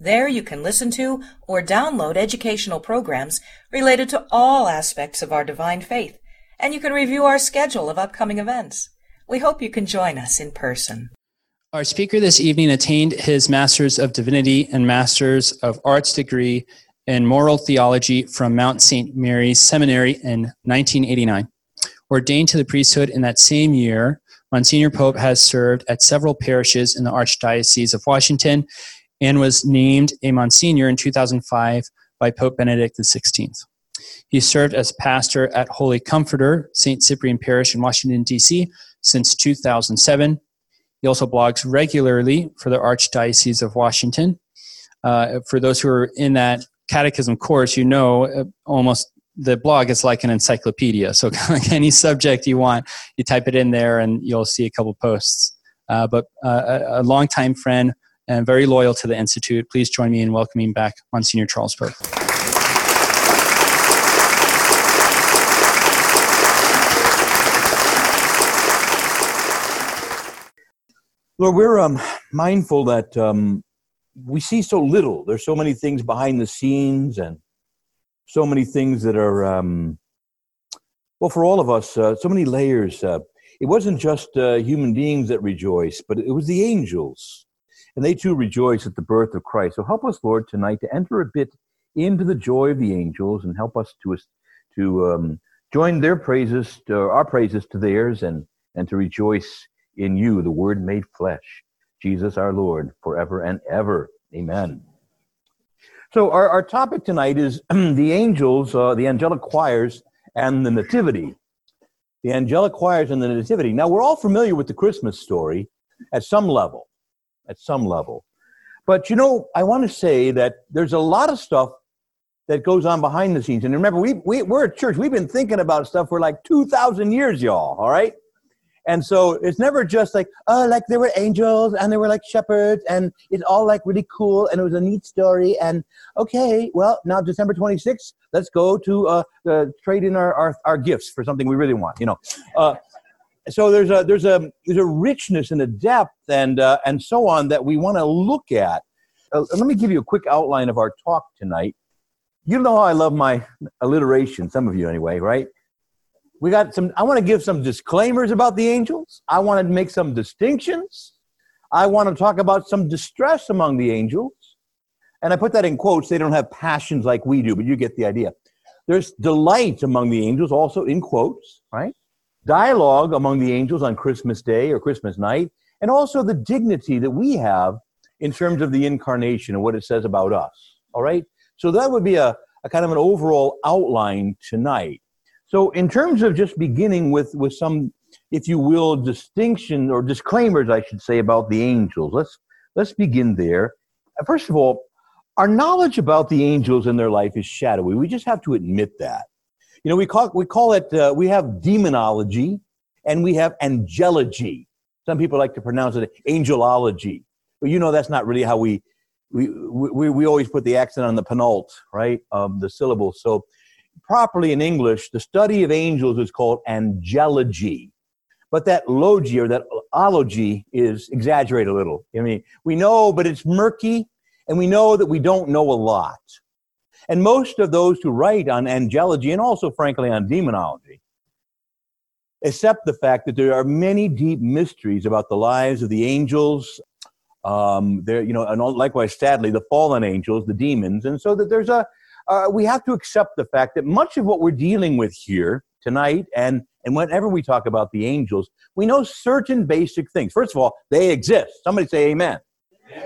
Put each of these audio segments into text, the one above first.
There you can listen to or download educational programs related to all aspects of our divine faith, and you can review our schedule of upcoming events. We hope you can join us in person. Our speaker this evening attained his Master's of Divinity and Master's of Arts degree in Moral Theology from Mount St. Mary's Seminary in 1989. Ordained to the priesthood in that same year, Monsignor Pope has served at several parishes in the Archdiocese of Washington and was named a Monsignor in 2005 by Pope Benedict XVI. He served as pastor at Holy Comforter, St. Cyprian Parish in Washington, D.C. since 2007. He also blogs regularly for the Archdiocese of Washington. Uh, for those who are in that catechism course, you know uh, almost the blog is like an encyclopedia. So, any subject you want, you type it in there and you'll see a couple posts. Uh, but uh, a, a longtime friend, and very loyal to the Institute. Please join me in welcoming back Monsignor Charles Burke. Lord, we're um, mindful that um, we see so little. There's so many things behind the scenes and so many things that are, um, well, for all of us, uh, so many layers. Uh, it wasn't just uh, human beings that rejoiced, but it was the angels and they too rejoice at the birth of Christ. So help us, Lord, tonight to enter a bit into the joy of the angels and help us to to um, join their praises, to, our praises to theirs, and and to rejoice in you, the Word made flesh, Jesus our Lord, forever and ever. Amen. So our, our topic tonight is the angels, uh, the angelic choirs, and the nativity. The angelic choirs and the nativity. Now we're all familiar with the Christmas story at some level at some level. But you know, I want to say that there's a lot of stuff that goes on behind the scenes. And remember, we, we, we're a church, we've been thinking about stuff for like 2,000 years, y'all, all right? And so it's never just like, oh, like there were angels and there were like shepherds and it's all like really cool and it was a neat story. And okay, well, now December 26th, let's go to uh, uh, trade in our, our, our gifts for something we really want, you know. Uh, so there's a there's a there's a richness and a depth and uh, and so on that we want to look at. Uh, let me give you a quick outline of our talk tonight. You know how I love my alliteration. Some of you anyway, right? We got some. I want to give some disclaimers about the angels. I want to make some distinctions. I want to talk about some distress among the angels. And I put that in quotes. They don't have passions like we do, but you get the idea. There's delight among the angels, also in quotes, right? Dialogue among the angels on Christmas Day or Christmas night, and also the dignity that we have in terms of the incarnation and what it says about us. All right? So that would be a, a kind of an overall outline tonight. So, in terms of just beginning with, with some, if you will, distinction or disclaimers, I should say, about the angels, let's, let's begin there. First of all, our knowledge about the angels and their life is shadowy. We just have to admit that. You know, we call, we call it, uh, we have demonology and we have angelology. Some people like to pronounce it angelology. But you know, that's not really how we, we, we, we always put the accent on the penult, right, of the syllable. So properly in English, the study of angels is called angelology. But that logy or that ology is exaggerated a little. I mean, we know, but it's murky, and we know that we don't know a lot. And most of those who write on angelology and also, frankly, on demonology accept the fact that there are many deep mysteries about the lives of the angels. Um, there, you know, and likewise, sadly, the fallen angels, the demons, and so that there's a uh, we have to accept the fact that much of what we're dealing with here tonight, and and whenever we talk about the angels, we know certain basic things. First of all, they exist. Somebody say Amen.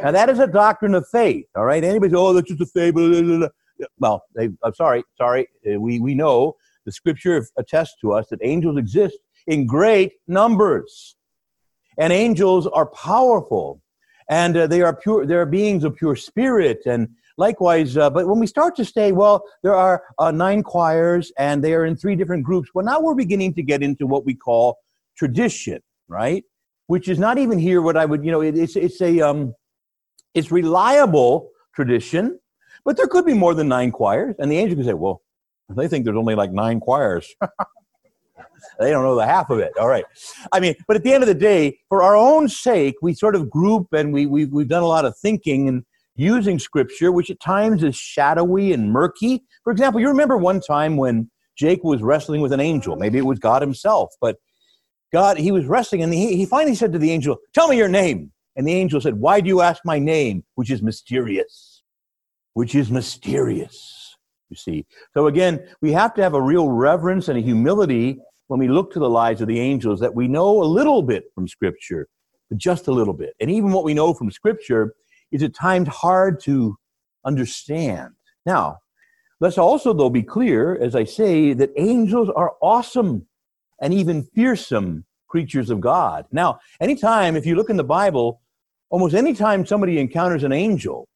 Now that is a doctrine of faith. All right. Anybody say, "Oh, that's just a fable." Well, they, I'm sorry, sorry, uh, we, we know the scripture attests to us that angels exist in great numbers. And angels are powerful and uh, they are pure, they are beings of pure spirit and likewise, uh, but when we start to say, well, there are uh, nine choirs and they are in three different groups, well, now we're beginning to get into what we call tradition, right? Which is not even here what I would, you know, it, it's, it's a, um, it's reliable tradition, but there could be more than nine choirs. And the angel could say, well, they think there's only like nine choirs. they don't know the half of it. All right. I mean, but at the end of the day, for our own sake, we sort of group and we, we, we've done a lot of thinking and using scripture, which at times is shadowy and murky. For example, you remember one time when Jake was wrestling with an angel. Maybe it was God himself, but God, he was wrestling and he, he finally said to the angel, Tell me your name. And the angel said, Why do you ask my name, which is mysterious? Which is mysterious, you see. So again, we have to have a real reverence and a humility when we look to the lives of the angels that we know a little bit from Scripture, but just a little bit. And even what we know from Scripture is at times hard to understand. Now, let's also, though, be clear, as I say, that angels are awesome and even fearsome creatures of God. Now, anytime, if you look in the Bible, almost anytime somebody encounters an angel,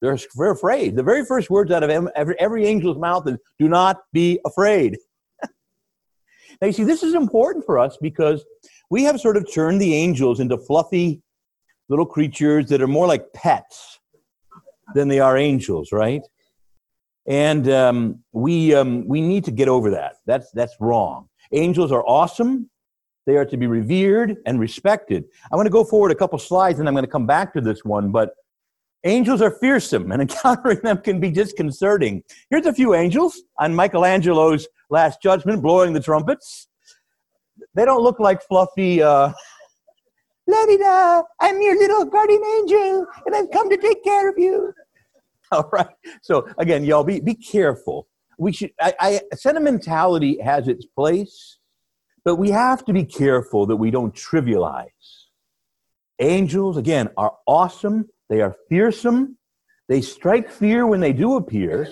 they're, afraid. The very first words out of every, every angel's mouth is, do not be afraid. now, you see, this is important for us because we have sort of turned the angels into fluffy little creatures that are more like pets than they are angels, right? And um, we, um, we need to get over that. That's, that's wrong. Angels are awesome. They are to be revered and respected. I want to go forward a couple slides and I'm going to come back to this one, but angels are fearsome and encountering them can be disconcerting. Here's a few angels on Michelangelo's Last Judgment blowing the trumpets. They don't look like fluffy, uh, la-di-da, I'm your little guardian angel, and I've come to take care of you. All right. So again, y'all be, be careful. We should, I, I, sentimentality has its place, but we have to be careful that we don't trivialize. Angels, again, are awesome. They are fearsome. They strike fear when they do appear.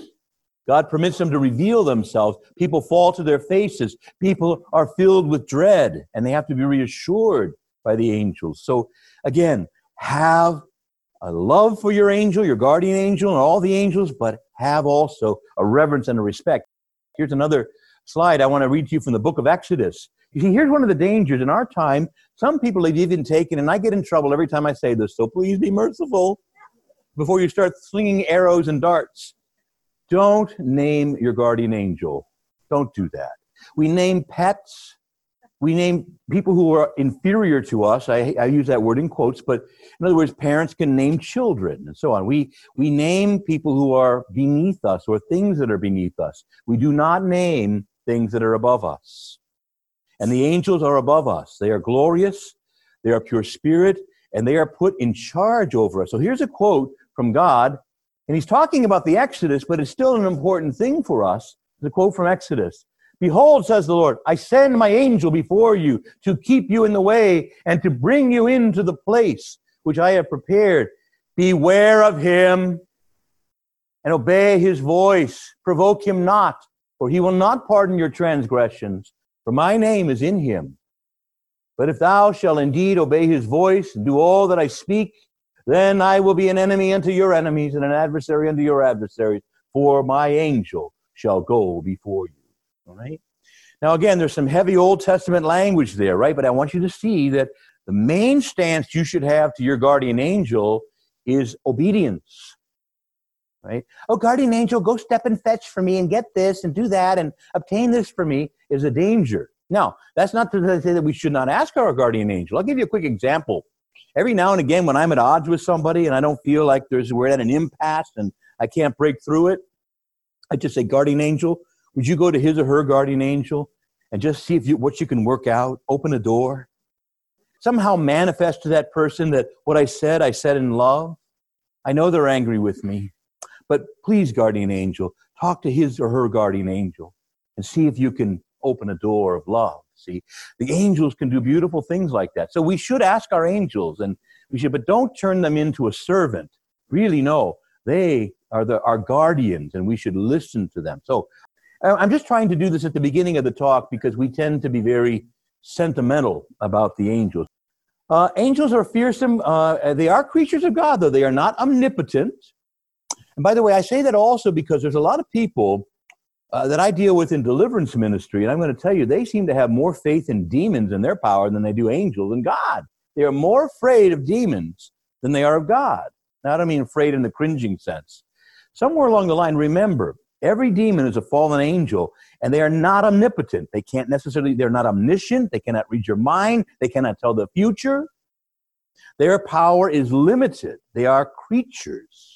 God permits them to reveal themselves. People fall to their faces. People are filled with dread, and they have to be reassured by the angels. So again, have a love for your angel, your guardian angel, and all the angels, but have also a reverence and a respect. Here's another slide I want to read to you from the book of Exodus. You see, here's one of the dangers in our time. Some people have even taken, and I get in trouble every time I say this, so please be merciful before you start slinging arrows and darts. Don't name your guardian angel. Don't do that. We name pets, we name people who are inferior to us. I, I, use that word in quotes, but in other words, parents can name children and so on. We, we name people who are beneath us or things that are beneath us. We do not name things that are above us. And the angels are above us. They are glorious, they are pure spirit, and they are put in charge over us. So here's a quote from God, and he's talking about the Exodus, but it's still an important thing for us. The quote from Exodus Behold, says the Lord, I send my angel before you to keep you in the way and to bring you into the place which I have prepared. Beware of him and obey his voice. Provoke him not, for he will not pardon your transgressions, for my name is in him. But if thou shalt indeed obey his voice and do all that I speak, then I will be an enemy unto your enemies and an adversary unto your adversaries, for my angel shall go before you. All right. Now, again, there's some heavy Old Testament language there, right? But I want you to see that the main stance you should have to your guardian angel is obedience. Right? Oh, guardian angel, go step and fetch for me and get this and do that and obtain this for me is a danger. Now, that's not to say that we should not ask our guardian angel. I'll give you a quick example. Every now and again, when I'm at odds with somebody and I don't feel like there's we're at an impasse and I can't break through it, I just say, guardian angel, would you go to his or her guardian angel and just see if you, what you can work out? Open a door. Somehow manifest to that person that what I said, I said in love. I know they're angry with me, but please, guardian angel, talk to his or her guardian angel and see if you can open a door of love. See, the angels can do beautiful things like that. So we should ask our angels, and we should, but don't turn them into a servant. Really, no, they are the, our guardians, and we should listen to them. So I'm just trying to do this at the beginning of the talk because we tend to be very sentimental about the angels. Uh, angels are fearsome. Uh, they are creatures of God, though they are not omnipotent. And by the way, I say that also because there's a lot of people uh, that I deal with in deliverance ministry, and I'm going to tell you, they seem to have more faith in demons and their power than they do angels and God. They are more afraid of demons than they are of God. Now, I don't mean afraid in the cringing sense. Somewhere along the line, remember, every demon is a fallen angel, and they are not omnipotent. They can't necessarily, they're not omniscient. They cannot read your mind. They cannot tell the future. Their power is limited. They are creatures.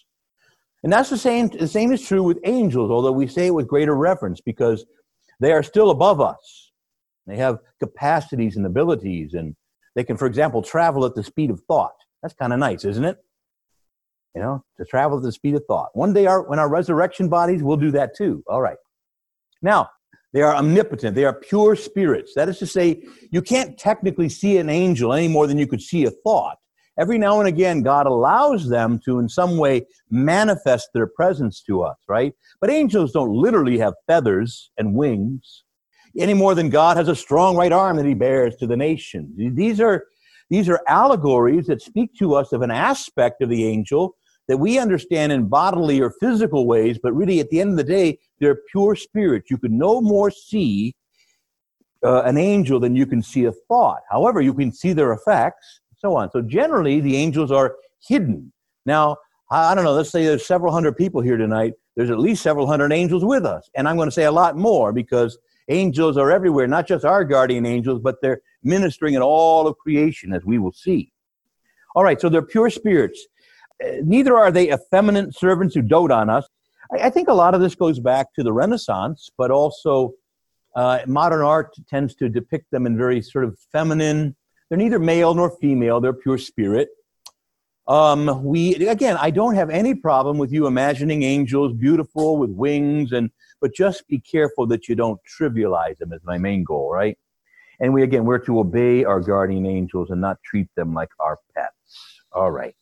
And that's the same, the same is true with angels, although we say it with greater reverence because they are still above us. They have capacities and abilities, and they can, for example, travel at the speed of thought. That's kind of nice, isn't it? You know, to travel at the speed of thought. One day, our, when our resurrection bodies, we'll do that too. All right. Now, they are omnipotent. They are pure spirits. That is to say, you can't technically see an angel any more than you could see a thought every now and again, God allows them to, in some way, manifest their presence to us, right? But angels don't literally have feathers and wings any more than God has a strong right arm that he bears to the nations. These are, these are allegories that speak to us of an aspect of the angel that we understand in bodily or physical ways, but really at the end of the day, they're pure spirits. You can no more see uh, an angel than you can see a thought. However, you can see their effects so on. So generally, the angels are hidden. Now, I don't know, let's say there's several hundred people here tonight. There's at least several hundred angels with us. And I'm going to say a lot more because angels are everywhere, not just our guardian angels, but they're ministering in all of creation, as we will see. All right, so they're pure spirits. Uh, neither are they effeminate servants who dote on us. I, think a lot of this goes back to the Renaissance, but also uh, modern art tends to depict them in very sort of feminine, they're neither male nor female, they're pure spirit. Um, we again, I don't have any problem with you imagining angels beautiful with wings, and but just be careful that you don't trivialize them. Is my main goal, right? And we again, we're to obey our guardian angels and not treat them like our pets. All right.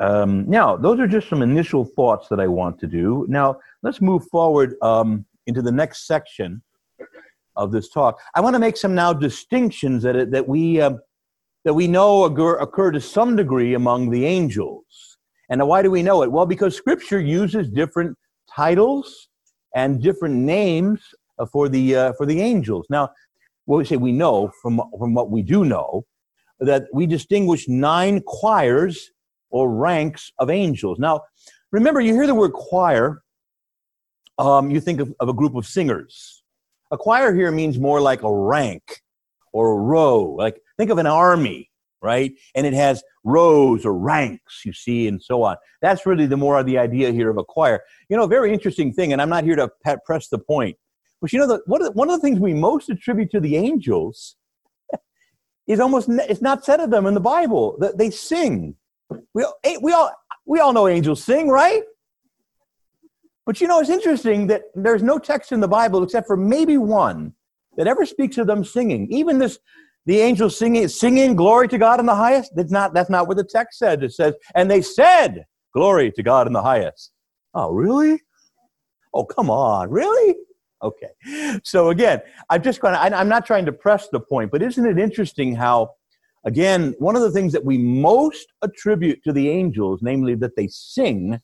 Um, now, those are just some initial thoughts that I want to do. Now, let's move forward um, into the next section of this talk. I want to make some now distinctions that, that, we, uh, that we know occur, occur to some degree among the angels. And why do we know it? Well, because Scripture uses different titles and different names uh, for the, uh, for the angels. Now, what we say we know from, from what we do know, that we distinguish nine choirs or ranks of angels. Now, remember, you hear the word choir, um, you think of, of a group of singers a choir here means more like a rank or a row. Like think of an army, right? And it has rows or ranks, you see, and so on. That's really the more of the idea here of a choir. You know, very interesting thing, and I'm not here to press the point, but you know, the, one, of the, one of the things we most attribute to the angels is almost it's not said of them in the Bible. that They sing. We, eh, we all we all know angels sing, right? But you know, it's interesting that there's no text in the Bible except for maybe one that ever speaks of them singing. Even this, the angels singing, singing glory to God in the highest. That's not, that's not what the text said. It says, and they said, glory to God in the highest. Oh, really? Oh, come on. Really? Okay. So again, I'm just going to, I'm not trying to press the point, but isn't it interesting how, again, one of the things that we most attribute to the angels, namely that they sing,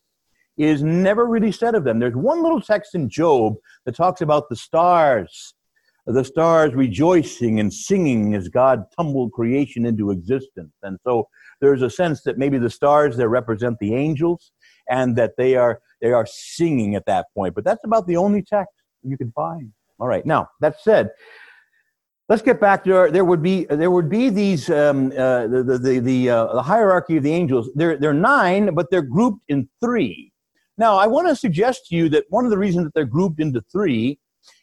is never really said of them. There's one little text in Job that talks about the stars, the stars rejoicing and singing as God tumbled creation into existence. And so there's a sense that maybe the stars there represent the angels and that they are they are singing at that point. But that's about the only text you can find. All right. Now that said, let's get back there. There would be there would be these um, uh, the the the, the, uh, the hierarchy of the angels. They're they're nine, but they're grouped in three. Now, I want to suggest to you that one of the reasons that they're grouped into three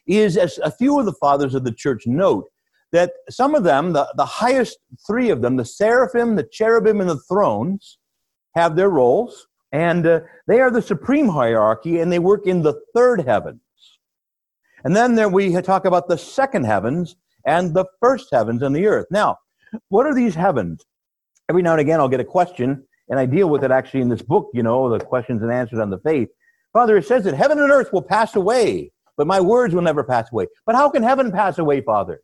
is, as a few of the fathers of the church note, that some of them, the, the highest three of them, the seraphim, the cherubim, and the thrones, have their roles, and uh, they are the supreme hierarchy, and they work in the third heavens. And then there we talk about the second heavens and the first heavens and the earth. Now, what are these heavens? Every now and again, I'll get a question and I deal with it actually in this book, you know, the questions and answers on the faith. Father, it says that heaven and earth will pass away, but my words will never pass away. But how can heaven pass away, Father?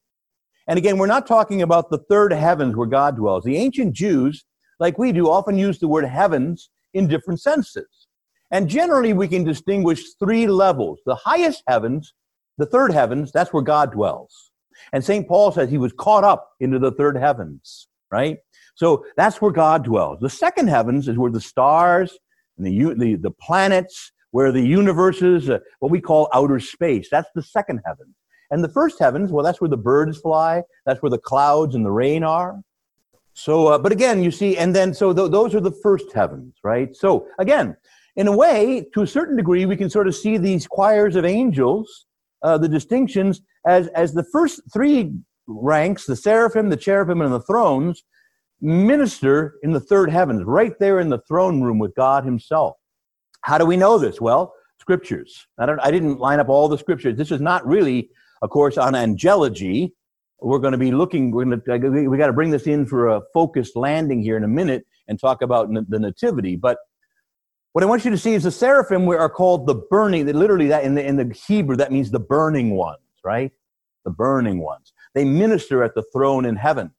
And again, we're not talking about the third heavens where God dwells. The ancient Jews, like we do, often use the word heavens in different senses. And generally, we can distinguish three levels. The highest heavens, the third heavens, that's where God dwells. And St. Paul says he was caught up into the third heavens, right? So that's where God dwells. The second heavens is where the stars and the, the, the planets, where the universe is, uh, what we call outer space. That's the second heaven. And the first heavens, well, that's where the birds fly. That's where the clouds and the rain are. So, uh, but again, you see, and then, so th- those are the first heavens, right? So, again, in a way, to a certain degree, we can sort of see these choirs of angels, uh, the distinctions, as, as the first three ranks, the seraphim, the cherubim, and the thrones, minister in the third heavens, right there in the throne room with God Himself. How do we know this? Well, scriptures. I, don't, I didn't line up all the scriptures. This is not really, of course, on angelology. We're going to be looking, we're going to, we got to bring this in for a focused landing here in a minute and talk about the nativity. But what I want you to see is the seraphim we are called the burning. Literally, that in the, in the Hebrew, that means the burning ones, right? The burning ones. They minister at the throne in heaven.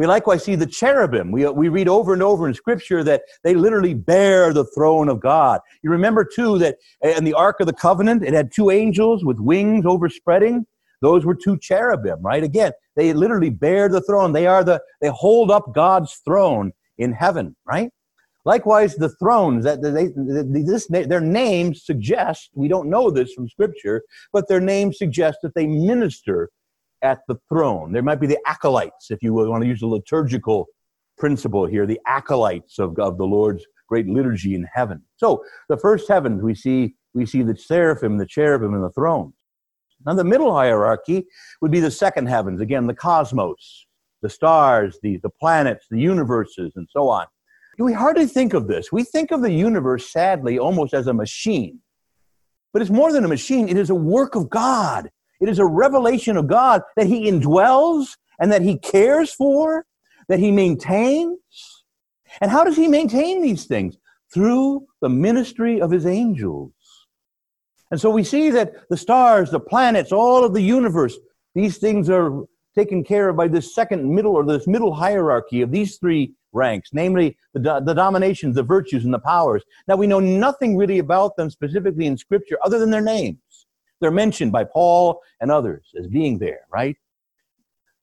We likewise see the cherubim. We, uh, we read over and over in Scripture that they literally bear the throne of God. You remember, too, that uh, in the Ark of the Covenant, it had two angels with wings overspreading. Those were two cherubim, right? Again, they literally bear the throne. They are the, they hold up God's throne in heaven, right? Likewise, the thrones that they, this, their names suggest we don't know this from Scripture, but their names suggest that they minister at the throne. There might be the acolytes, if you want to use a liturgical principle here, the acolytes of, of the Lord's great liturgy in heaven. So the first heavens we see we see the seraphim, the cherubim, and the thrones. Now the middle hierarchy would be the second heavens, again the cosmos, the stars, the, the planets, the universes, and so on. We hardly think of this. We think of the universe, sadly, almost as a machine. But it's more than a machine, it is a work of God. It is a revelation of God that He indwells and that He cares for, that He maintains. And how does He maintain these things? Through the ministry of His angels. And so we see that the stars, the planets, all of the universe, these things are taken care of by this second middle or this middle hierarchy of these three ranks, namely the, the dominations, the virtues, and the powers. Now, we know nothing really about them specifically in Scripture other than their names. They're mentioned by Paul and others as being there, right?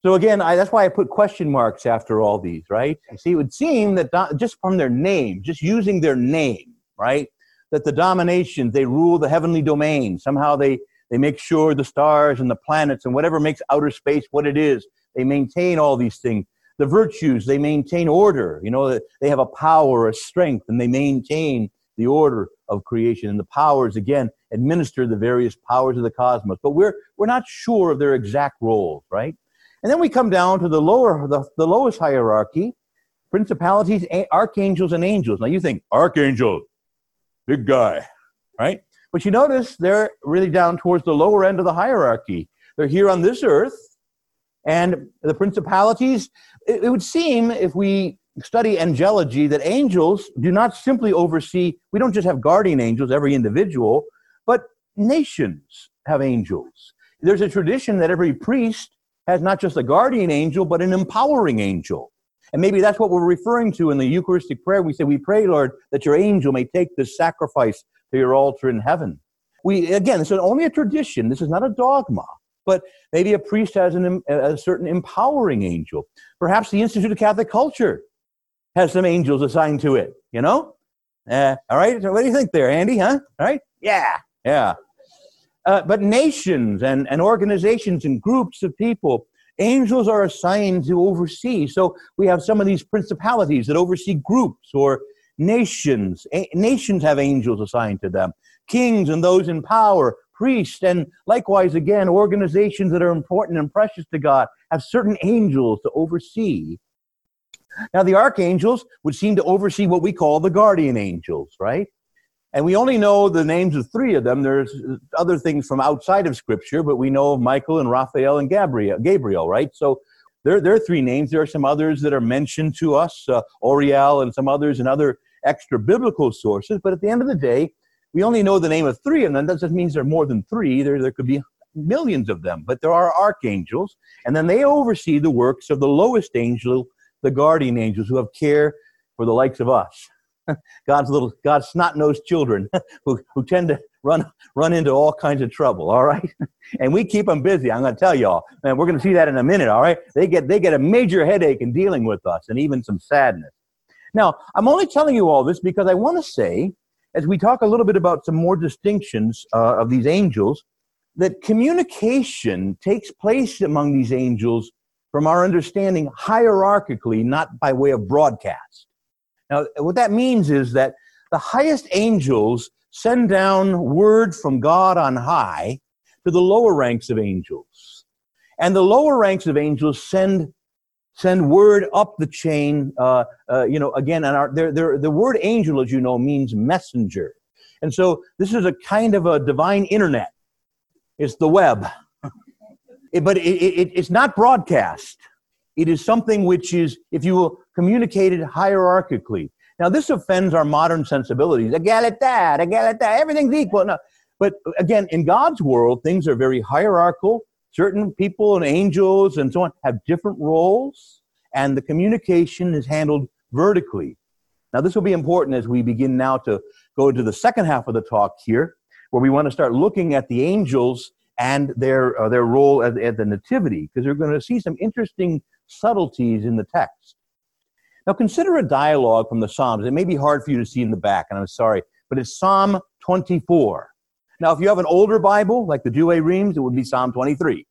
So again, I, that's why I put question marks after all these, right? You see, it would seem that do, just from their name, just using their name, right, that the dominations, they rule the heavenly domain. Somehow they, they make sure the stars and the planets and whatever makes outer space what it is, they maintain all these things. The virtues, they maintain order. You know, they have a power, a strength, and they maintain the order of creation. And the powers, again, administer the various powers of the cosmos. But we're, we're not sure of their exact roles, right? And then we come down to the lower, the, the lowest hierarchy, principalities, archangels, and angels. Now you think, archangel, big guy, right? But you notice they're really down towards the lower end of the hierarchy. They're here on this earth, and the principalities, it, it would seem if we study angelology that angels do not simply oversee, we don't just have guardian angels, every individual, but nations have angels. There's a tradition that every priest has not just a guardian angel, but an empowering angel. And maybe that's what we're referring to in the Eucharistic prayer. We say, We pray, Lord, that your angel may take this sacrifice to your altar in heaven. We, again, this is only a tradition. This is not a dogma. But maybe a priest has an, a certain empowering angel. Perhaps the Institute of Catholic Culture has some angels assigned to it, you know? Uh, all right, so what do you think there, Andy, huh? All right? Yeah, yeah. Uh, but nations and, and organizations and groups of people, angels are assigned to oversee. So we have some of these principalities that oversee groups or nations. A- nations have angels assigned to them. Kings and those in power, priests, and likewise, again, organizations that are important and precious to God have certain angels to oversee now, the archangels would seem to oversee what we call the guardian angels, right? And we only know the names of three of them. There's other things from outside of Scripture, but we know of Michael and Raphael and Gabriel, Gabriel right? So there, there are three names. There are some others that are mentioned to us, uh, Uriel and some others and other extra biblical sources. But at the end of the day, we only know the name of three of them. That doesn't mean there are more than three. There, there could be millions of them. But there are archangels, and then they oversee the works of the lowest angel the guardian angels who have care for the likes of us, God's little, God's snot-nosed children who, who tend to run, run into all kinds of trouble, all right? And we keep them busy, I'm going to tell y'all. And we're going to see that in a minute, all right? They get, they get a major headache in dealing with us and even some sadness. Now, I'm only telling you all this because I want to say, as we talk a little bit about some more distinctions uh, of these angels, that communication takes place among these angels from our understanding hierarchically, not by way of broadcast. Now, what that means is that the highest angels send down word from God on high to the lower ranks of angels. And the lower ranks of angels send send word up the chain. Uh, uh, you know, again, and our, they're, they're, the word angel, as you know, means messenger. And so this is a kind of a divine internet. It's the web. But it, it, it's not broadcast. It is something which is, if you will, communicated hierarchically. Now, this offends our modern sensibilities. Egalité, egalité, everything's equal. No. But again, in God's world, things are very hierarchical. Certain people and angels and so on have different roles, and the communication is handled vertically. Now, this will be important as we begin now to go into the second half of the talk here, where we want to start looking at the angels and their, uh, their role at, at the nativity, because we're going to see some interesting subtleties in the text. Now, consider a dialogue from the Psalms. It may be hard for you to see in the back, and I'm sorry, but it's Psalm 24. Now, if you have an older Bible, like the Douay Rheims, it would be Psalm 23.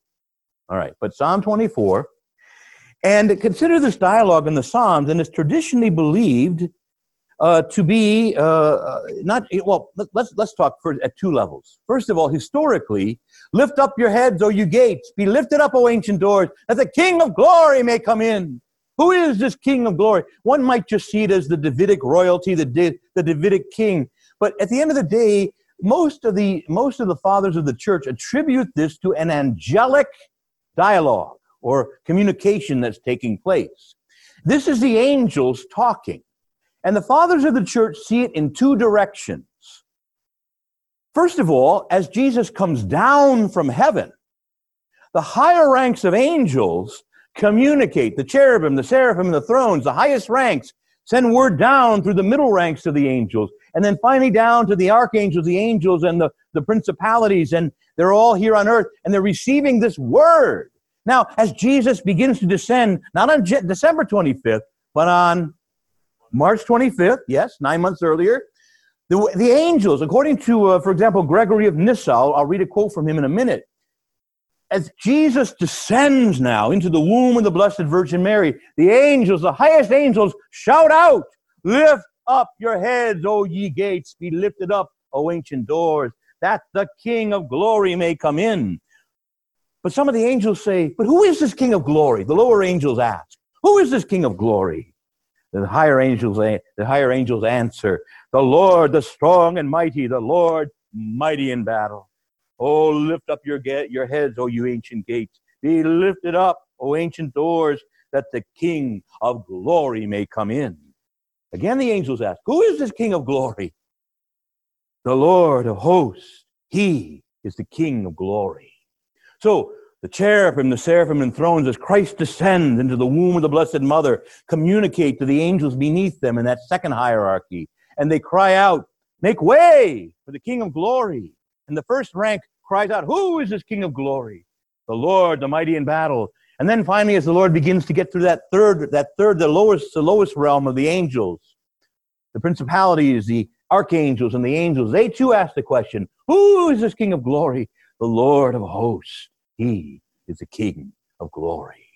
All right, but Psalm 24. And consider this dialogue in the Psalms, and it's traditionally believed uh, to be uh, uh not well. Let's let's talk first at two levels. First of all, historically, lift up your heads, O you gates, be lifted up, O ancient doors, that the King of glory may come in. Who is this King of glory? One might just see it as the Davidic royalty, the the Davidic king. But at the end of the day, most of the most of the fathers of the church attribute this to an angelic dialogue or communication that's taking place. This is the angels talking. And the fathers of the church see it in two directions. First of all, as Jesus comes down from heaven, the higher ranks of angels communicate. The cherubim, the seraphim, the thrones, the highest ranks send word down through the middle ranks of the angels, and then finally down to the archangels, the angels, and the, the principalities, and they're all here on earth, and they're receiving this word. Now, as Jesus begins to descend, not on Je- December 25th, but on March 25th, yes, nine months earlier, the, the angels, according to, uh, for example, Gregory of Nyssa, I'll, I'll read a quote from him in a minute. As Jesus descends now into the womb of the Blessed Virgin Mary, the angels, the highest angels, shout out, Lift up your heads, O ye gates, be lifted up, O ancient doors, that the King of glory may come in. But some of the angels say, But who is this King of glory? The lower angels ask, Who is this King of glory? The higher angels, the higher angels answer, The Lord, the strong and mighty, the Lord mighty in battle. Oh, lift up your, get, your heads, O you ancient gates. Be lifted up, O ancient doors, that the King of glory may come in. Again, the angels ask, Who is this King of glory? The Lord of hosts. He is the King of glory. So the cherubim, the seraphim, and thrones, as Christ descends into the womb of the Blessed Mother, communicate to the angels beneath them in that second hierarchy. And they cry out, Make way for the King of glory. And the first rank cries out, Who is this King of glory? The Lord, the mighty in battle. And then finally, as the Lord begins to get through that third, that third, the lowest, the lowest realm of the angels, the principalities, the archangels, and the angels, they too ask the question, Who is this King of glory? The Lord of hosts. He is the King of glory.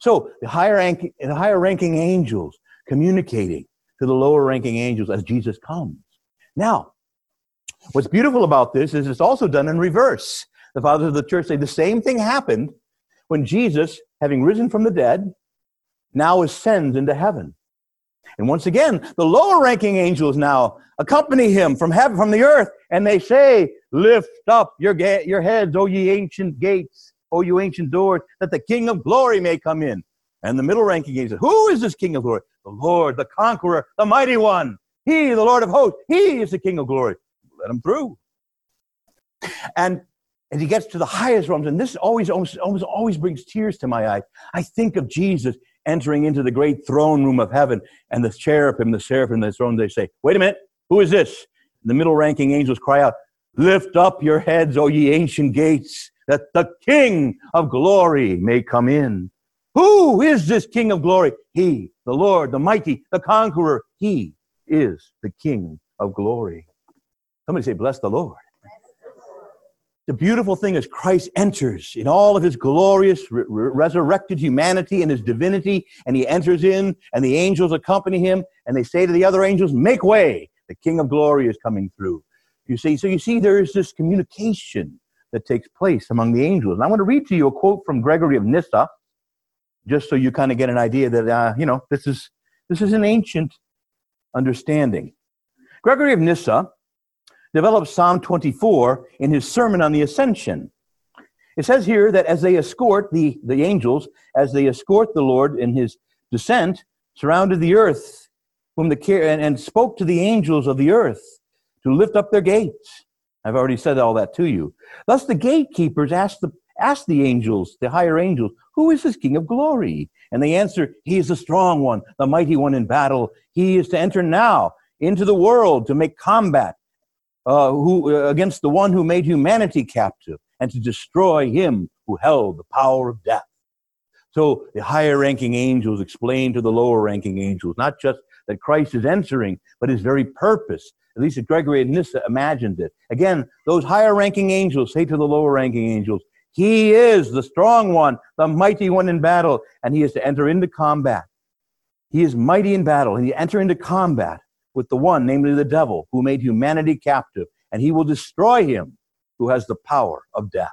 So the higher, ranking, the higher ranking angels communicating to the lower ranking angels as Jesus comes. Now, what's beautiful about this is it's also done in reverse. The fathers of the church say the same thing happened when Jesus, having risen from the dead, now ascends into heaven. And once again, the lower ranking angels now accompany him from heaven, from the earth, and they say, Lift up your, ga- your heads, O ye ancient gates, O you ancient doors, that the King of glory may come in. And the middle ranking angels, Who is this King of glory? The Lord, the conqueror, the mighty one. He, the Lord of hosts, he is the King of glory. Let him through. And as he gets to the highest realms, and this always almost, almost always brings tears to my eyes. I think of Jesus entering into the great throne room of heaven. And the cherubim, the seraphim, the throne, they say, Wait a minute, who is this? The middle ranking angels cry out, Lift up your heads, O ye ancient gates, that the King of glory may come in. Who is this King of glory? He, the Lord, the mighty, the conqueror. He is the King of glory. Somebody say, Bless the Lord. The beautiful thing is Christ enters in all of his glorious re- resurrected humanity and his divinity, and he enters in, and the angels accompany him, and they say to the other angels, Make way! The King of glory is coming through. You see, so you see, there is this communication that takes place among the angels. And I want to read to you a quote from Gregory of Nyssa, just so you kind of get an idea that, uh, you know, this is, this is an ancient understanding. Gregory of Nyssa develops Psalm 24 in his sermon on the ascension. It says here that as they escort the, the angels, as they escort the Lord in his descent, surrounded the earth, whom the care and, and spoke to the angels of the earth to lift up their gates. I've already said all that to you. Thus the gatekeepers asked the asked the angels, the higher angels, who is this King of glory? And they answer, He is the strong one, the mighty one in battle. He is to enter now into the world to make combat uh, who, uh, against the one who made humanity captive and to destroy him who held the power of death. So the higher ranking angels explain to the lower ranking angels not just that Christ is entering, but his very purpose. At least Gregory of Nyssa imagined it. Again, those higher ranking angels say to the lower ranking angels, He is the strong one, the mighty one in battle, and he is to enter into combat. He is mighty in battle, and he enter into combat with the one, namely the devil, who made humanity captive, and he will destroy him who has the power of death.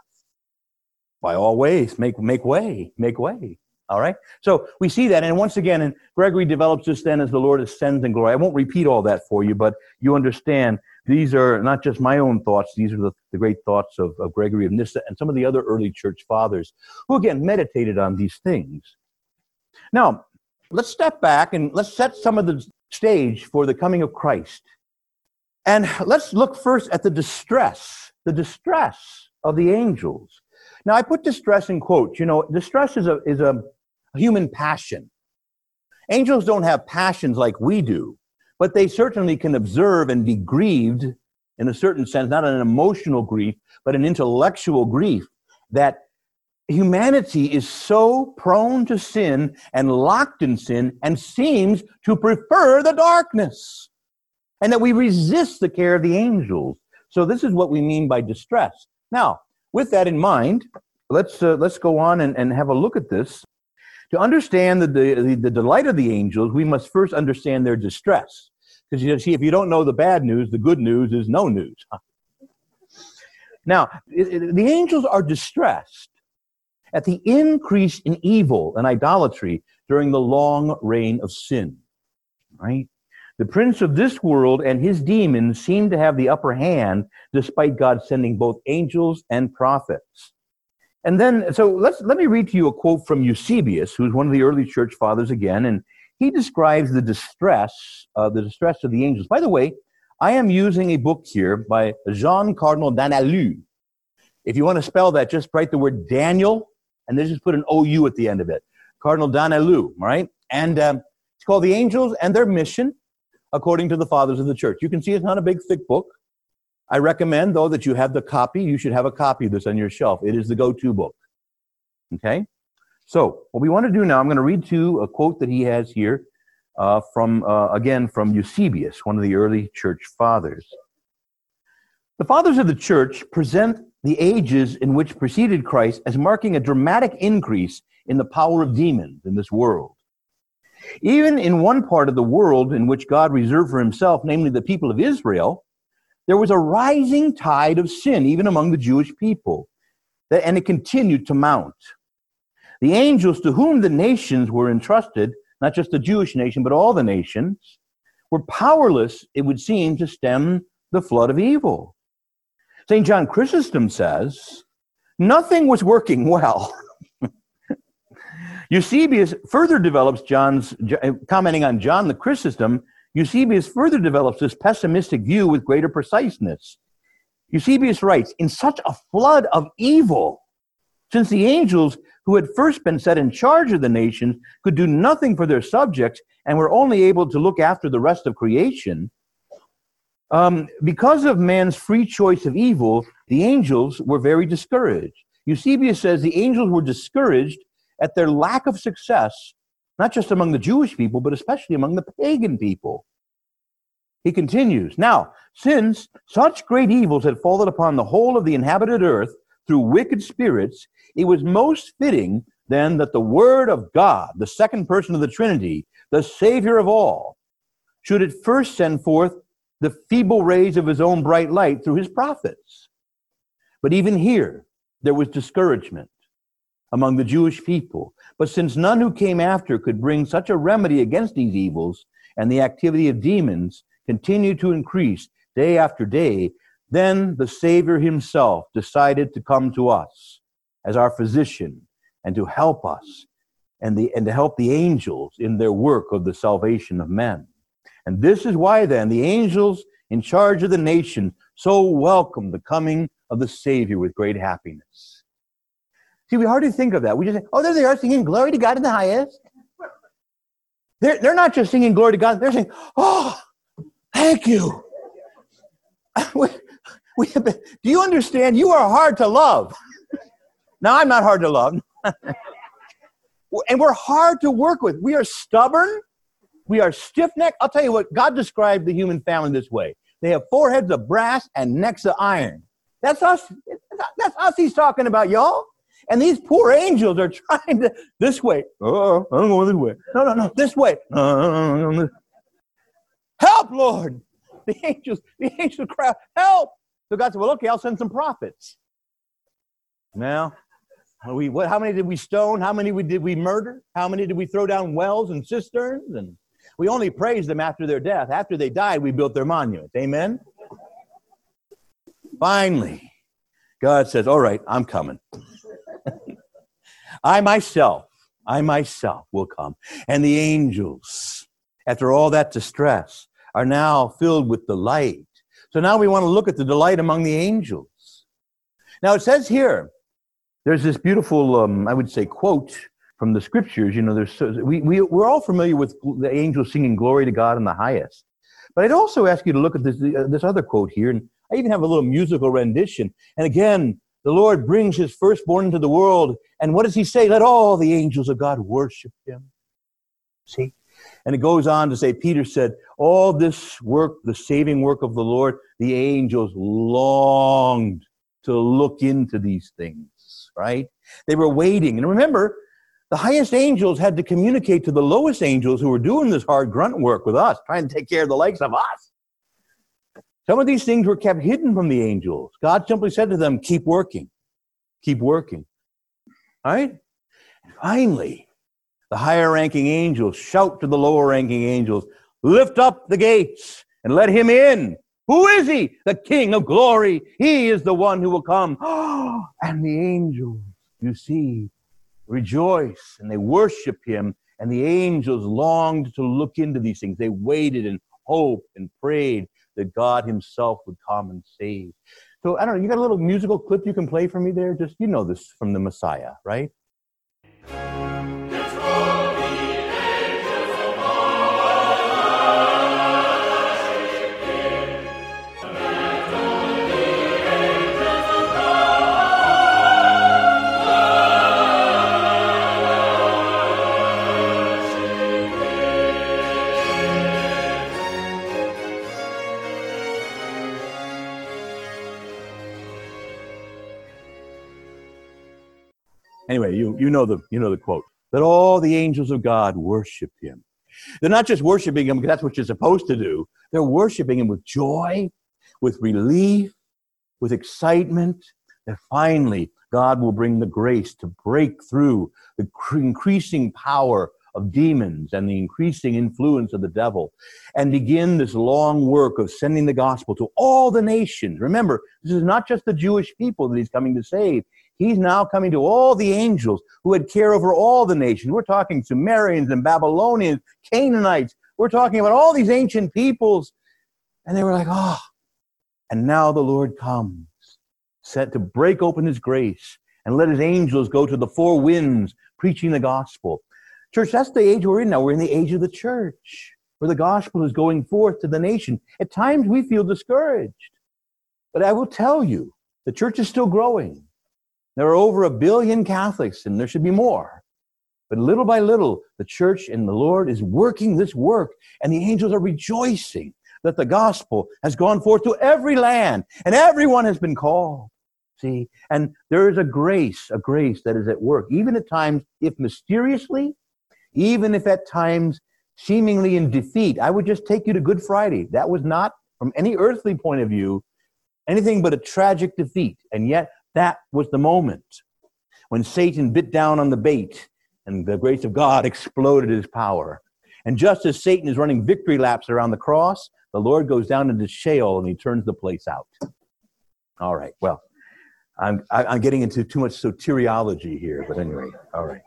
By all ways, make, make way, make way. All right? So we see that. And once again, and Gregory develops this then as the Lord ascends in glory. I won't repeat all that for you, but you understand these are not just my own thoughts, these are the, the great thoughts of, of Gregory of Nyssa and some of the other early church fathers who, again, meditated on these things. Now, let's step back and let's set some of the stage for the coming of Christ. And let's look first at the distress, the distress of the angels. Now, I put distress in quotes. You know, distress is a, is a human passion. Angels don't have passions like we do, but they certainly can observe and be grieved in a certain sense, not an emotional grief, but an intellectual grief that humanity is so prone to sin and locked in sin and seems to prefer the darkness and that we resist the care of the angels. So this is what we mean by distress. Now with that in mind let's uh, let's go on and, and have a look at this. To understand the, the, the delight of the angels we must first understand their distress. Because you see if you don't know the bad news the good news is no news. Now it, it, the angels are distressed at the increase in evil and idolatry during the long reign of sin. Right? The prince of this world and his demons seem to have the upper hand despite God sending both angels and prophets. And then, so let's, let me read to you a quote from Eusebius, who's one of the early church fathers again, and he describes the distress, uh, the distress of the angels. By the way, I am using a book here by Jean Cardinal Daniélou. If you want to spell that, just write the word Daniel and they just put an OU at the end of it. Cardinal Daniélou, right? And um, it's called The Angels and Their Mission, according to the Fathers of the Church. You can see it's not a big, thick book. I recommend, though, that you have the copy. You should have a copy of this on your shelf. It is the go to book. Okay? So, what we want to do now, I'm going to read to you a quote that he has here uh, from, uh, again, from Eusebius, one of the early church fathers. The fathers of the church present the ages in which preceded Christ as marking a dramatic increase in the power of demons in this world. Even in one part of the world in which God reserved for himself, namely the people of Israel, there was a rising tide of sin, even among the Jewish people, and it continued to mount. The angels to whom the nations were entrusted, not just the Jewish nation, but all the nations, were powerless, it would seem, to stem the flood of evil. St. John Chrysostom says, nothing was working well. Eusebius further develops John's, eh, commenting on John the Chrysostom, Eusebius further develops this pessimistic view with greater preciseness. Eusebius writes, in such a flood of evil, Since the angels who had first been set in charge of the nations could do nothing for their subjects and were only able to look after the rest of creation, um, because of man's free choice of evil, the angels were very discouraged. Eusebius says the angels were discouraged at their lack of success, not just among the Jewish people, but especially among the pagan people. He continues Now, since such great evils had fallen upon the whole of the inhabited earth through wicked spirits, it was most fitting then that the Word of God, the second person of the Trinity, the Savior of all, should at first send forth the feeble rays of his own bright light through his prophets. But even here, there was discouragement among the Jewish people. But since none who came after could bring such a remedy against these evils, and the activity of demons continued to increase day after day, then the Savior himself decided to come to us as our physician and to help us and, the, and to help the angels in their work of the salvation of men. And this is why then the angels in charge of the nation so welcome the coming of the Savior with great happiness. See, we hardly think of that. We just say, oh, there they are singing glory to God in the highest. They're, they're not just singing glory to God, they're saying, oh, thank you. we, we been, do you understand? You are hard to love. now, I'm not hard to love. and we're hard to work with. We are stubborn. We are stiff necked. I'll tell you what, God described the human family this way they have foreheads of brass and necks of iron. That's us. That's us he's talking about, y'all. And these poor angels are trying to, this way. Oh, I'm going this way. No, no, no, this way. Uh, help, Lord. The angels, the angels cry, help. So God said, well, okay, I'll send some prophets. Now, we, what, how many did we stone? How many did we murder? How many did we throw down wells and cisterns? And we only praised them after their death. After they died, we built their monument. Amen? Finally, God says, All right, I'm coming. I myself, I myself will come. And the angels, after all that distress, are now filled with delight. So now we want to look at the delight among the angels. Now it says here, there's this beautiful, um, I would say, quote from the scriptures. You know, there's so, we, we, we're all familiar with the angels singing glory to God in the highest. But I'd also ask you to look at this, uh, this other quote here, and I even have a little musical rendition. And again, the Lord brings his firstborn into the world. And what does he say? Let all the angels of God worship him. See? And it goes on to say, Peter said, All this work, the saving work of the Lord, the angels longed to look into these things, right? They were waiting. And remember, the highest angels had to communicate to the lowest angels who were doing this hard grunt work with us, trying to take care of the likes of us. Some of these things were kept hidden from the angels. God simply said to them, Keep working, keep working. All right? And finally, the higher ranking angels shout to the lower ranking angels, Lift up the gates and let him in. Who is he? The King of glory. He is the one who will come. and the angels, you see, rejoice and they worship him. And the angels longed to look into these things. They waited and hoped and prayed that God Himself would come and save. So I don't know, you got a little musical clip you can play for me there? Just, you know this from the Messiah, right? Anyway, you, you, know the, you know the quote that all the angels of God worship him. They're not just worshiping him because that's what you're supposed to do. They're worshiping him with joy, with relief, with excitement, that finally God will bring the grace to break through the increasing power of demons and the increasing influence of the devil and begin this long work of sending the gospel to all the nations. Remember, this is not just the Jewish people that he's coming to save. He's now coming to all the angels who had care over all the nations. We're talking Sumerians and Babylonians, Canaanites. We're talking about all these ancient peoples. And they were like, oh. And now the Lord comes, set to break open his grace and let his angels go to the four winds preaching the gospel. Church, that's the age we're in now. We're in the age of the church, where the gospel is going forth to the nation. At times we feel discouraged. But I will tell you, the church is still growing. There are over a billion Catholics, and there should be more. But little by little, the church and the Lord is working this work, and the angels are rejoicing that the gospel has gone forth to every land, and everyone has been called. See, and there is a grace, a grace that is at work, even at times, if mysteriously, even if at times seemingly in defeat. I would just take you to Good Friday. That was not, from any earthly point of view, anything but a tragic defeat. And yet, that was the moment when Satan bit down on the bait and the grace of God exploded his power. And just as Satan is running victory laps around the cross, the Lord goes down into Sheol and he turns the place out. All right, well, I'm, I'm getting into too much soteriology here, but anyway, all right.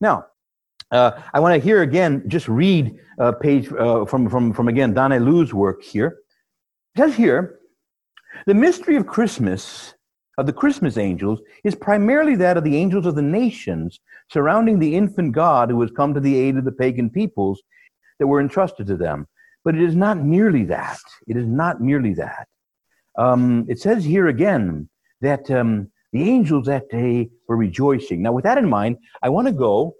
Now, uh, I want to hear again, just read a uh, page uh, from, from, from again Daniélou's work here. It says here, the mystery of Christmas of the Christmas angels is primarily that of the angels of the nations surrounding the infant God who has come to the aid of the pagan peoples that were entrusted to them. But it is not merely that. It is not merely that. Um, it says here again that um, the angels that day were rejoicing. Now, with that in mind, I want to go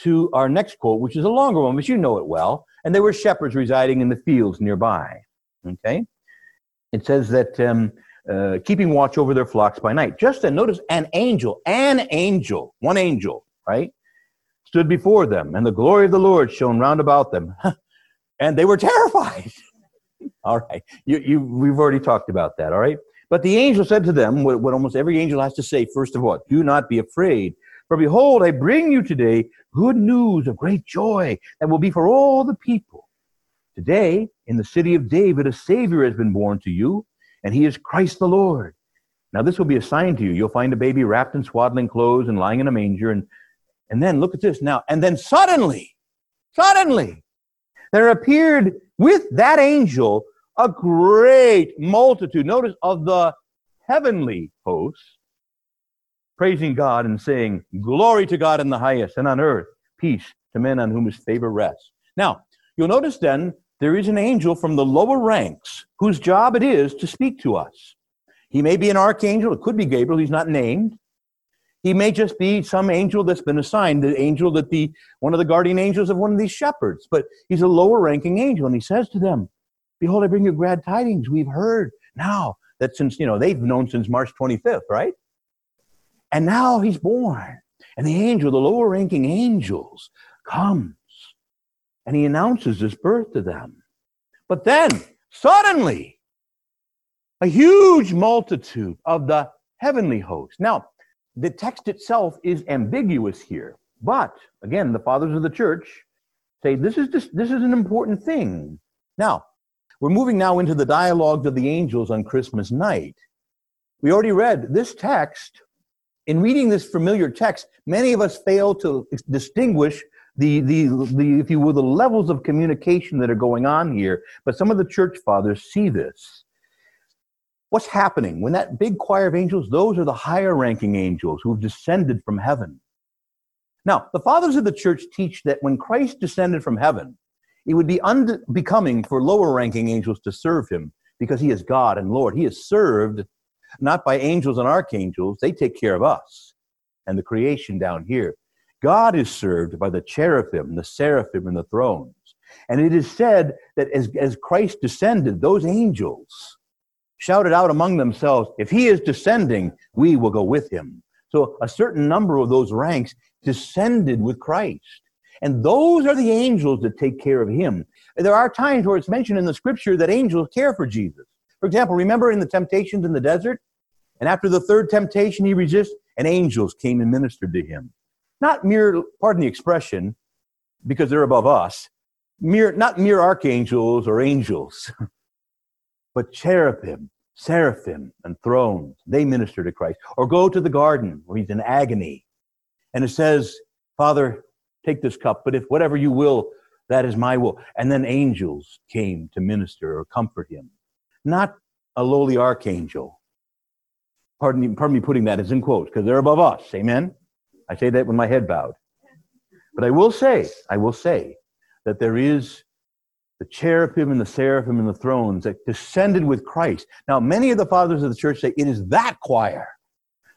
to our next quote, which is a longer one, but you know it well. And there were shepherds residing in the fields nearby. Okay? It says that um, uh, keeping watch over their flocks by night. Just then, notice an angel, an angel, one angel, right, stood before them, and the glory of the Lord shone round about them, and they were terrified. all right, you, you, we've already talked about that. All right, but the angel said to them what, what almost every angel has to say. First of all, do not be afraid. For behold, I bring you today good news of great joy that will be for all the people. Today, in the city of David, a Savior has been born to you and he is Christ the Lord. Now, this will be a sign to you. You'll find a baby wrapped in swaddling clothes and lying in a manger. And, and then look at this now. And then suddenly, suddenly, there appeared with that angel a great multitude, notice, of the heavenly hosts, praising God and saying, Glory to God in the highest, and on earth, peace to men on whom his favor rests. Now, you'll notice then there is an angel from the lower ranks whose job it is to speak to us. He may be an archangel, it could be Gabriel, he's not named. He may just be some angel that's been assigned, the angel that the one of the guardian angels of one of these shepherds, but he's a lower ranking angel, and he says to them, Behold, I bring you glad tidings. We've heard now that since, you know, they've known since March 25th, right? And now he's born. And the angel, the lower ranking angels, come and he announces his birth to them. But then, suddenly, a huge multitude of the heavenly host. Now, the text itself is ambiguous here, but again, the fathers of the church say this is this, this is an important thing. Now, we're moving now into the dialogues of the angels on Christmas night. We already read this text. In reading this familiar text, many of us fail to distinguish the, the, the, if you will, the levels of communication that are going on here. But some of the church fathers see this. What's happening? When that big choir of angels, those are the higher ranking angels who've descended from heaven. Now, the fathers of the church teach that when Christ descended from heaven, it would be unbecoming for lower ranking angels to serve him because he is God and Lord. He is served not by angels and archangels, they take care of us and the creation down here. God is served by the cherubim, the seraphim, and the thrones. And it is said that as, as Christ descended, those angels shouted out among themselves, If he is descending, we will go with him. So a certain number of those ranks descended with Christ. And those are the angels that take care of him. There are times where it's mentioned in the scripture that angels care for Jesus. For example, remember in the temptations in the desert? And after the third temptation he resists, and angels came and ministered to him. Not mere, pardon the expression, because they're above us, mere, not mere archangels or angels, but cherubim, seraphim, and thrones. They minister to Christ. Or go to the garden where he's in agony. And it says, Father, take this cup, but if whatever you will, that is my will. And then angels came to minister or comfort him. Not a lowly archangel, Pardon me, pardon me putting that as in quotes, because they're above us. Amen? I say that with my head bowed. But I will say, I will say that there is the cherubim and the seraphim and the thrones that descended with Christ. Now, many of the fathers of the church say it is that choir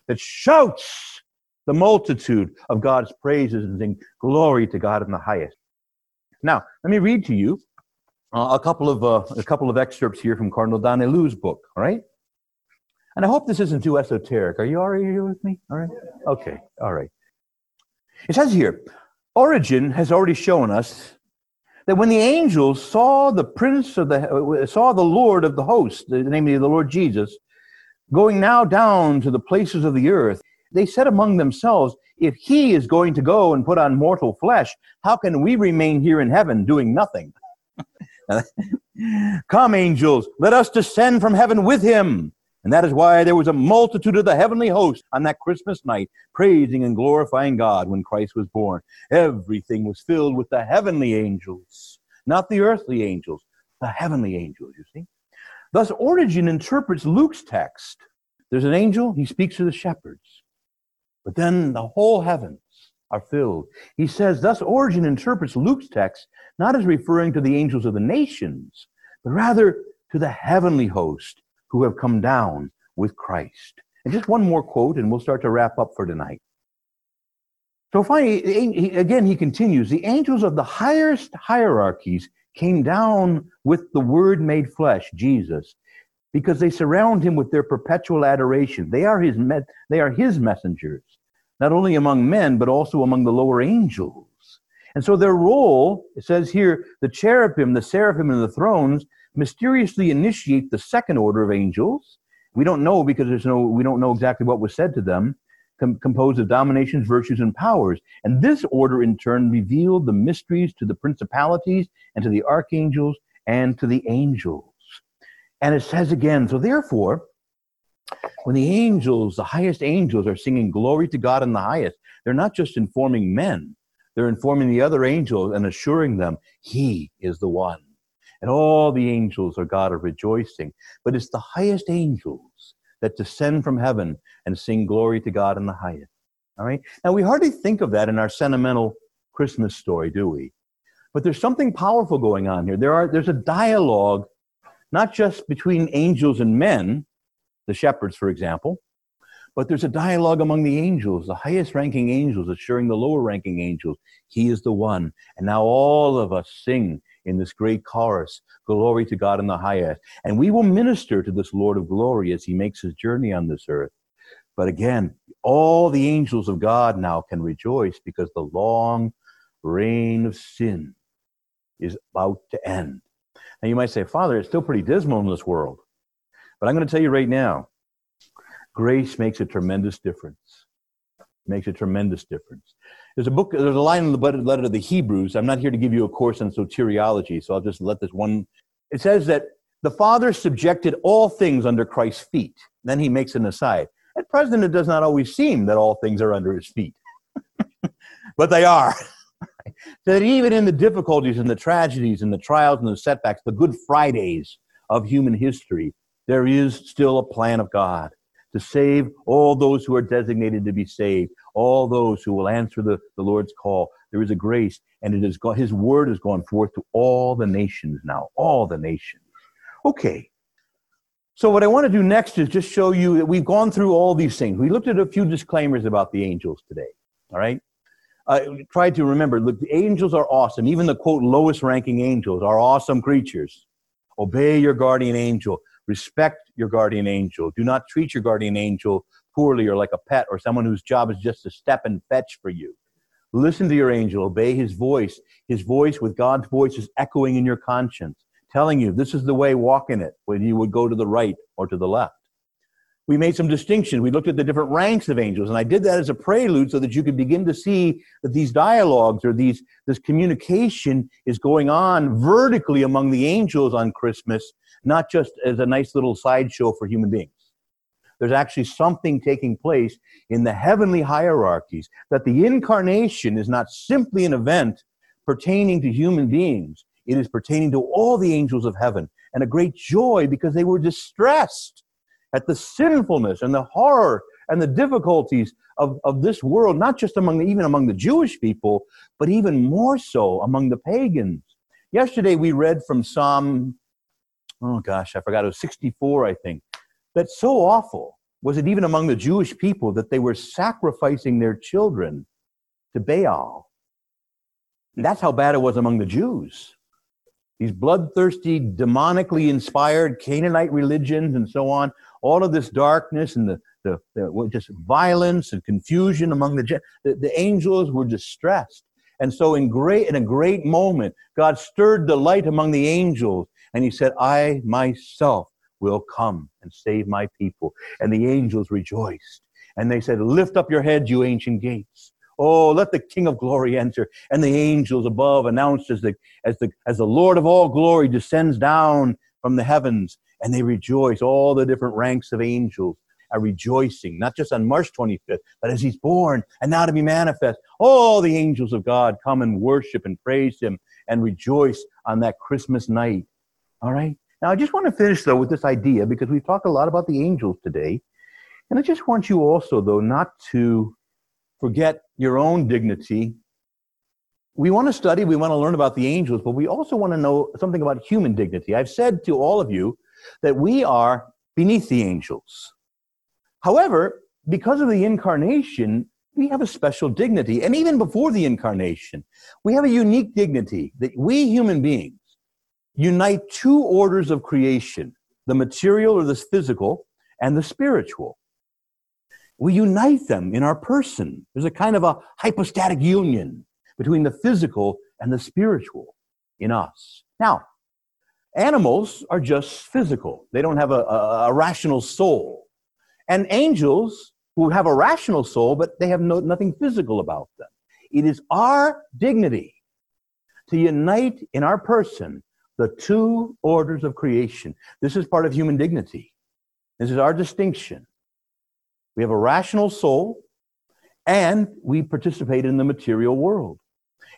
that shouts the multitude of God's praises and sing glory to God in the highest. Now, let me read to you uh, a couple of uh, a couple of excerpts here from Cardinal Daniélou's book. All right, and I hope this isn't too esoteric. Are you right here with me? All right. Okay. All right. It says here, Origen has already shown us that when the angels saw the prince of the saw the Lord of the host, namely the Lord Jesus, going now down to the places of the earth, they said among themselves, if he is going to go and put on mortal flesh, how can we remain here in heaven doing nothing? Come, angels, let us descend from heaven with him. And that is why there was a multitude of the heavenly host on that Christmas night, praising and glorifying God when Christ was born. Everything was filled with the heavenly angels, not the earthly angels, the heavenly angels, you see. Thus, Origen interprets Luke's text. There's an angel, he speaks to the shepherds. But then the whole heavens are filled. He says, thus Origen interprets Luke's text not as referring to the angels of the nations, but rather to the heavenly host who have come down with Christ. And just one more quote, and we'll start to wrap up for tonight. So finally, again, he continues the angels of the highest hierarchies came down with the Word made flesh, Jesus, because they surround him with their perpetual adoration. They are his, me- they are his messengers, not only among men, but also among the lower angels. And so their role, it says here, the cherubim, the seraphim, and the thrones mysteriously initiate the second order of angels. We don't know because there's no, we don't know exactly what was said to them, com- composed of dominations, virtues, and powers. And this order in turn revealed the mysteries to the principalities and to the archangels and to the angels. And it says again, so therefore, when the angels, the highest angels, are singing glory to God in the highest, they're not just informing men, they're informing the other angels and assuring them, He is the one. And all the angels are God are rejoicing. But it's the highest angels that descend from heaven and sing glory to God in the highest. All right? Now, we hardly think of that in our sentimental Christmas story, do we? But there's something powerful going on here. There are, there's a dialogue not just between angels and men, the shepherds, for example, but there's a dialogue among the angels, the highest ranking angels assuring the lower ranking angels, He is the one. And now all of us sing in this great chorus, Glory to God in the highest. And we will minister to this Lord of glory as He makes His journey on this earth. But again, all the angels of God now can rejoice because the long reign of sin is about to end. Now you might say, Father, it's still pretty dismal in this world. But I'm going to tell you right now, grace makes a tremendous difference. Makes a tremendous difference. There's a book, there's a line in the letter to the Hebrews. I'm not here to give you a course on soteriology, so I'll just let this one. It says that the Father subjected all things under Christ's feet. Then he makes an aside. At present, it does not always seem that all things are under his feet, but they are that even in the difficulties and the tragedies and the trials and the setbacks, the Good Fridays of human history, there is still a plan of God to save all those who are designated to be saved, all those who will answer the, the Lord's call. There is a grace, and it is His word has gone forth to all the nations now, all the nations. Okay. So what I want to do next is just show you that we've gone through all these things. We looked at a few disclaimers about the angels today. All right uh, try to remember look, the angels are awesome. Even the quote lowest ranking angels are awesome creatures. Obey your guardian angel. Respect your guardian angel. Do not treat your guardian angel poorly or like a pet or someone whose job is just to step and fetch for you. Listen to your angel. Obey his voice. His voice with God's voice is echoing in your conscience, telling you this is the way, walk in it, when you would go to the right or to the left we made some distinctions. We looked at the different ranks of angels, and I did that as a prelude so that you could begin to see that these dialogues or these this communication is going on vertically among the angels on Christmas, not just as a nice little sideshow for human beings. There's actually something taking place in the heavenly hierarchies that the incarnation is not simply an event pertaining to human beings. It is pertaining to all the angels of heaven and a great joy because they were distressed at the sinfulness and the horror and the difficulties of, of this world, not just among the, even among the Jewish people, but even more so among the pagans. Yesterday we read from Psalm, oh gosh, I forgot, it was 64, I think. That's so awful was it even among the Jewish people that they were sacrificing their children to Baal. And that's how bad it was among the Jews. These bloodthirsty, demonically inspired Canaanite religions and so on, all of this darkness and the, the, the just violence and confusion among the, the, the angels were distressed. And so in great in a great moment, God stirred the light among the angels, and he said, I myself will come and save my people. And the angels rejoiced. And they said, Lift up your heads, you ancient gates. Oh, let the King of glory enter. And the angels above announced as the, as the, as the Lord of all glory descends down from the heavens. And they rejoice. All the different ranks of angels are rejoicing, not just on March 25th, but as he's born and now to be manifest. All the angels of God come and worship and praise him and rejoice on that Christmas night. All right? Now, I just want to finish, though, with this idea because we've talked a lot about the angels today. And I just want you also, though, not to forget your own dignity. We want to study, we want to learn about the angels, but we also want to know something about human dignity. I've said to all of you that we are beneath the angels. However, because of the incarnation, we have a special dignity. And even before the incarnation, we have a unique dignity that we human beings unite two orders of creation the material or the physical and the spiritual. We unite them in our person. There's a kind of a hypostatic union between the physical and the spiritual in us. Now, animals are just physical, they don't have a, a, a rational soul. And angels who have a rational soul, but they have no, nothing physical about them. It is our dignity to unite in our person the two orders of creation. This is part of human dignity. This is our distinction. We have a rational soul and we participate in the material world.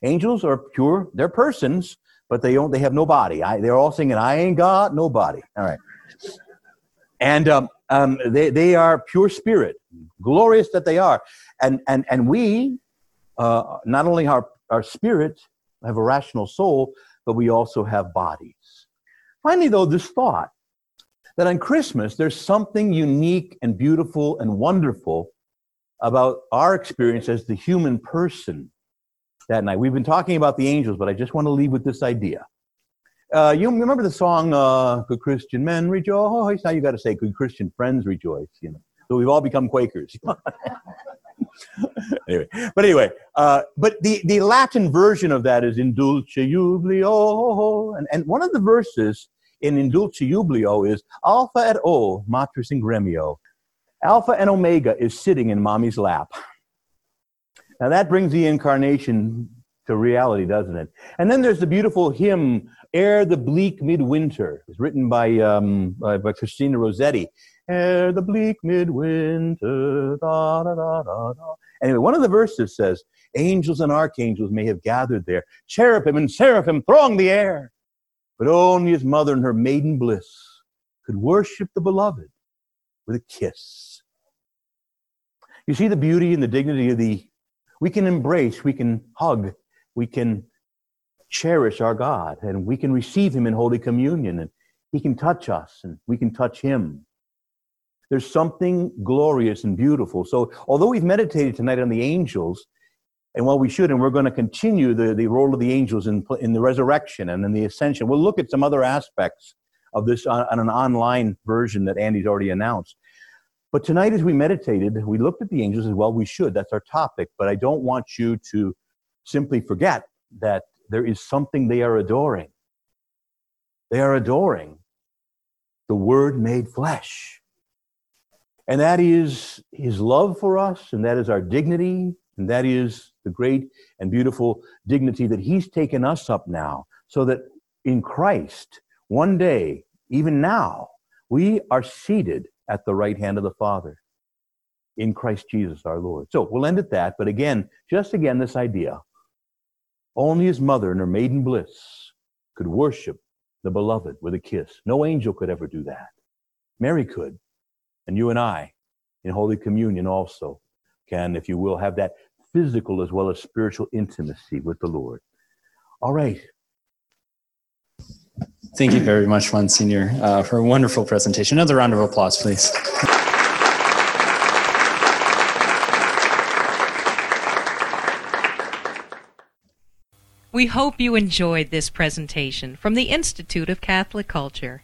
Angels are pure, they're persons, but they don't they have no body. I, they're all singing, I ain't got no body. All right. And um, um, they, they are pure spirit, glorious that they are. And, and, and we, uh, not only our, our spirit, have a rational soul, but we also have bodies. Finally, though, this thought that on Christmas there's something unique and beautiful and wonderful about our experience as the human person that night. We've been talking about the angels, but I just want to leave with this idea. Uh, you remember the song uh, "Good Christian Men Rejoice"? Now you got to say "Good Christian Friends Rejoice." You know, so we've all become Quakers. anyway, but anyway, uh, but the, the Latin version of that is in dulce jubilo, and, and one of the verses in in dulce jubilo is alpha et o matris in gremio. Alpha and Omega is sitting in mommy's lap. Now that brings the incarnation to reality, doesn't it? And then there's the beautiful hymn, Ere the Bleak Midwinter. It's written by, um, by, by Christina Rossetti ere the bleak midwinter. Da, da, da, da, da. Anyway, one of the verses says, Angels and archangels may have gathered there. Cherubim and seraphim throng the air. But only his mother in her maiden bliss could worship the beloved with a kiss. You see the beauty and the dignity of the, we can embrace, we can hug, we can cherish our God, and we can receive him in Holy Communion, and he can touch us, and we can touch him. There's something glorious and beautiful. So, although we've meditated tonight on the angels, and while we should, and we're going to continue the, the role of the angels in, in the resurrection and in the ascension, we'll look at some other aspects of this on, on an online version that Andy's already announced. But tonight, as we meditated, we looked at the angels as well. We should. That's our topic. But I don't want you to simply forget that there is something they are adoring. They are adoring the Word made flesh. And that is his love for us, and that is our dignity, and that is the great and beautiful dignity that he's taken us up now, so that in Christ, one day, even now, we are seated at the right hand of the Father in Christ Jesus our Lord. So we'll end at that, but again, just again, this idea only his mother in her maiden bliss could worship the beloved with a kiss. No angel could ever do that. Mary could. And you and I, in Holy Communion also, can, if you will, have that physical as well as spiritual intimacy with the Lord. All right. Thank you very much, Monsignor, uh, for a wonderful presentation. Another round of applause, please. We hope you enjoyed this presentation from the Institute of Catholic Culture.